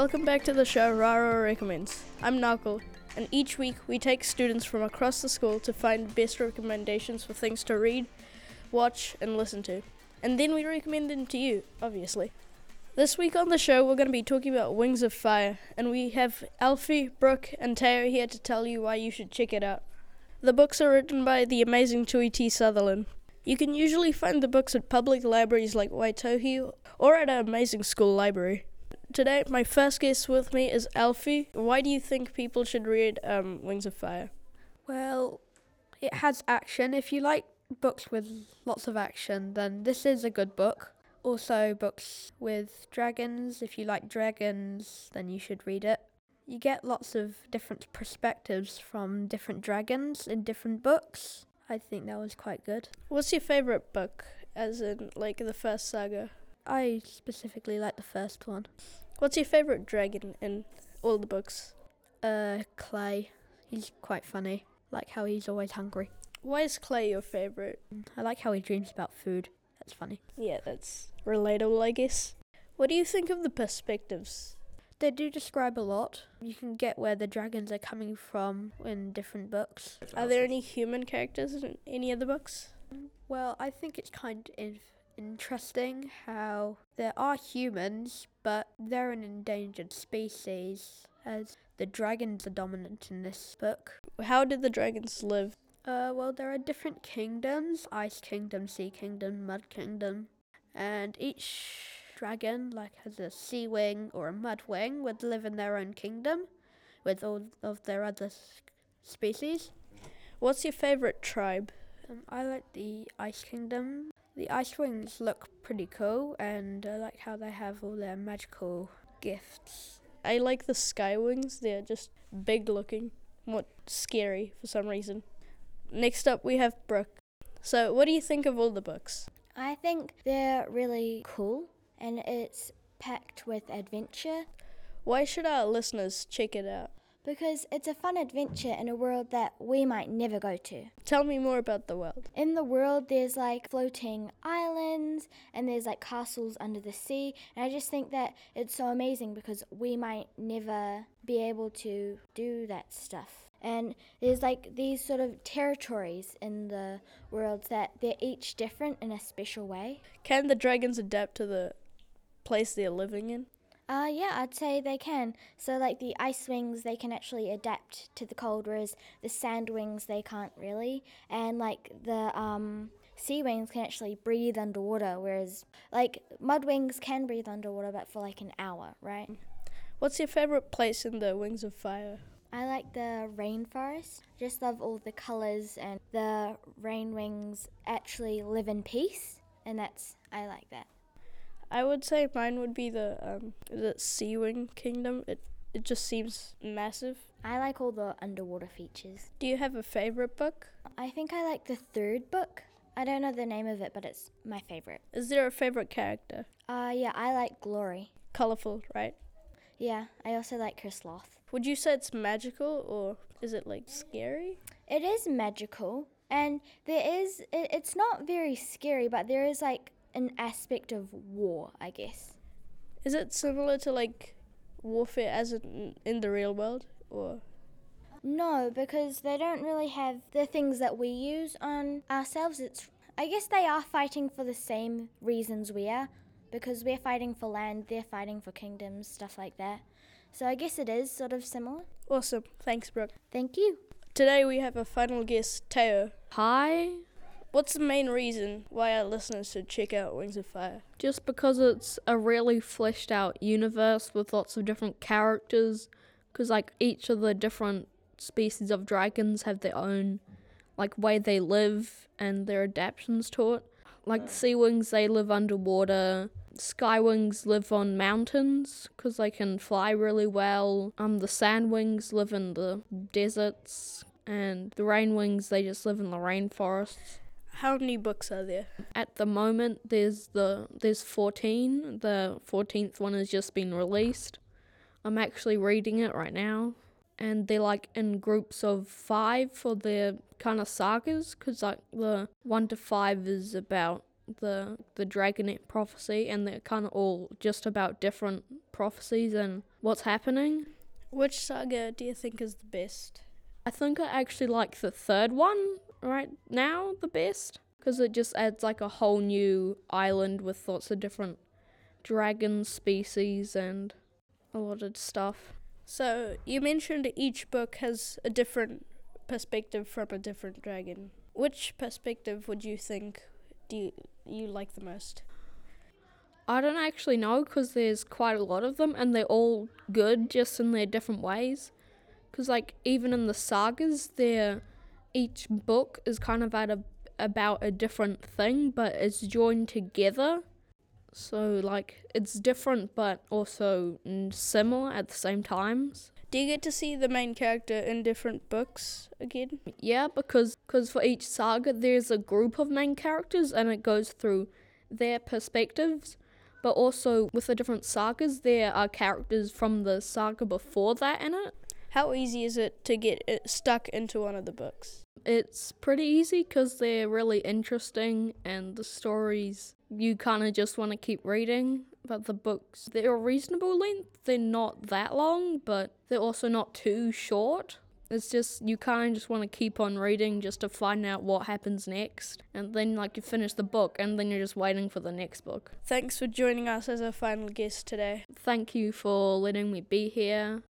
Welcome back to the show Raro Recommends. I'm Narkle, and each week we take students from across the school to find best recommendations for things to read, watch, and listen to. And then we recommend them to you, obviously. This week on the show, we're going to be talking about Wings of Fire, and we have Alfie, Brooke, and Teo here to tell you why you should check it out. The books are written by the amazing Tui T. Sutherland. You can usually find the books at public libraries like Waitohi or at our amazing school library. Today, my first guest with me is Alfie. Why do you think people should read um, Wings of Fire? Well, it has action. If you like books with lots of action, then this is a good book. Also, books with dragons. If you like dragons, then you should read it. You get lots of different perspectives from different dragons in different books. I think that was quite good. What's your favorite book, as in like the first saga? I specifically like the first one. What's your favorite dragon in all the books? Uh, Clay. He's quite funny. Like how he's always hungry. Why is Clay your favorite? I like how he dreams about food. That's funny. Yeah, that's relatable, I guess. What do you think of the perspectives? They do describe a lot. You can get where the dragons are coming from in different books. Are there any human characters in any of the books? Well, I think it's kind of interesting how there are humans, but they're an endangered species, as the dragons are dominant in this book. How did the dragons live? Uh, well, there are different kingdoms Ice Kingdom, Sea Kingdom, Mud Kingdom, and each dragon, like, has a sea wing or a mud wing, would live in their own kingdom with all of their other s- species. What's your favorite tribe? Um, I like the Ice Kingdom. The Ice Wings look pretty cool, and I like how they have all their magical gifts. I like the sky wings. They're just big looking, what scary for some reason. Next up, we have Brooke. So, what do you think of all the books? I think they're really cool and it's packed with adventure Why should our listeners check it out? Because it's a fun adventure in a world that we might never go to. Tell me more about the world. In the world, there's like floating islands and there's like castles under the sea. And I just think that it's so amazing because we might never be able to do that stuff. And there's like these sort of territories in the world that they're each different in a special way. Can the dragons adapt to the place they're living in? Uh, yeah, I'd say they can. So, like the ice wings, they can actually adapt to the cold, whereas the sand wings, they can't really. And like the um, sea wings can actually breathe underwater, whereas like mud wings can breathe underwater, but for like an hour, right? What's your favorite place in the Wings of Fire? I like the rainforest. Just love all the colors, and the rain wings actually live in peace, and that's I like that. I would say mine would be the um, the Sea Wing Kingdom. It it just seems massive. I like all the underwater features. Do you have a favorite book? I think I like the third book. I don't know the name of it, but it's my favorite. Is there a favorite character? Uh, yeah, I like Glory. Colorful, right? Yeah, I also like Chris Loth. Would you say it's magical or is it like scary? It is magical, and there is, it, it's not very scary, but there is like an aspect of war, I guess. Is it similar to like warfare as in, in the real world or No, because they don't really have the things that we use on ourselves. It's, I guess they are fighting for the same reasons we are, because we're fighting for land, they're fighting for kingdoms, stuff like that. So I guess it is sort of similar. awesome? Thanks, Brooke. Thank you. Today we have a final guest, Teo. Hi. What's the main reason why our listeners should check out Wings of Fire? Just because it's a really fleshed out universe with lots of different characters, because like each of the different species of dragons have their own like way they live and their adaptations to it. Like the sea wings, they live underwater. Sky wings live on mountains because they can fly really well. Um, the sand wings live in the deserts, and the rain wings they just live in the rainforests. How many books are there? At the moment, there's the there's 14. The 14th one has just been released. I'm actually reading it right now, and they're like in groups of five for their kind of sagas, because like the one to five is about the the dragon prophecy, and they're kind of all just about different prophecies and what's happening. Which saga do you think is the best? I think I actually like the third one right now the best because it just adds like a whole new island with lots of different dragon species and a lot of stuff. So, you mentioned each book has a different perspective from a different dragon. Which perspective would you think do you, you like the most? I don't actually know because there's quite a lot of them and they're all good just in their different ways. Because, like, even in the sagas, they're, each book is kind of at a, about a different thing, but it's joined together. So, like, it's different but also similar at the same times. Do you get to see the main character in different books again? Yeah, because cause for each saga, there's a group of main characters and it goes through their perspectives. But also, with the different sagas, there are characters from the saga before that in it. How easy is it to get it stuck into one of the books? It's pretty easy because they're really interesting and the stories you kind of just want to keep reading. But the books, they're a reasonable length. They're not that long, but they're also not too short. It's just you kind of just want to keep on reading just to find out what happens next, and then like you finish the book, and then you're just waiting for the next book. Thanks for joining us as our final guest today. Thank you for letting me be here.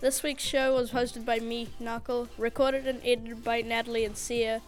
This week's show was hosted by me, Knuckle, recorded and edited by Natalie and Sia.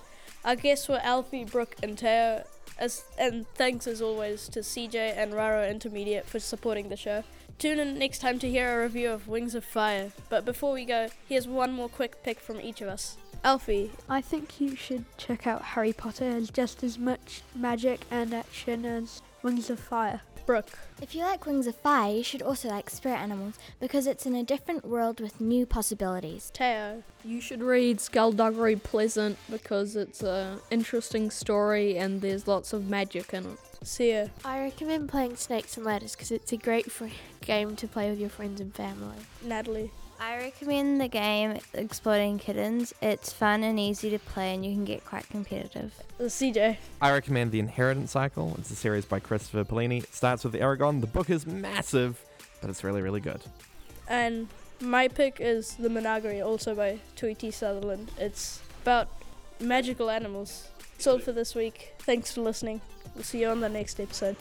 Our guests were Alfie, Brooke, and Teo. As, and thanks as always to CJ and Raro Intermediate for supporting the show. Tune in next time to hear a review of Wings of Fire. But before we go, here's one more quick pick from each of us. Alfie, I think you should check out Harry Potter. It's just as much magic and action as Wings of Fire. Brooke, If you like Wings of Fire, you should also like Spirit Animals because it's in a different world with new possibilities. Teo, You should read Skulduggery Pleasant because it's an interesting story and there's lots of magic in it. Sia, I recommend playing Snakes and Ladders because it's a great free game to play with your friends and family. Natalie, I recommend the game Exploding Kittens. It's fun and easy to play, and you can get quite competitive. Uh, CJ, I recommend The Inheritance Cycle. It's a series by Christopher Paolini. It starts with the Eragon. The book is massive, but it's really, really good. and my pick is The Menagerie, also by Tui T. Sutherland. It's about magical animals. That's all for this week. Thanks for listening. We'll see you on the next episode.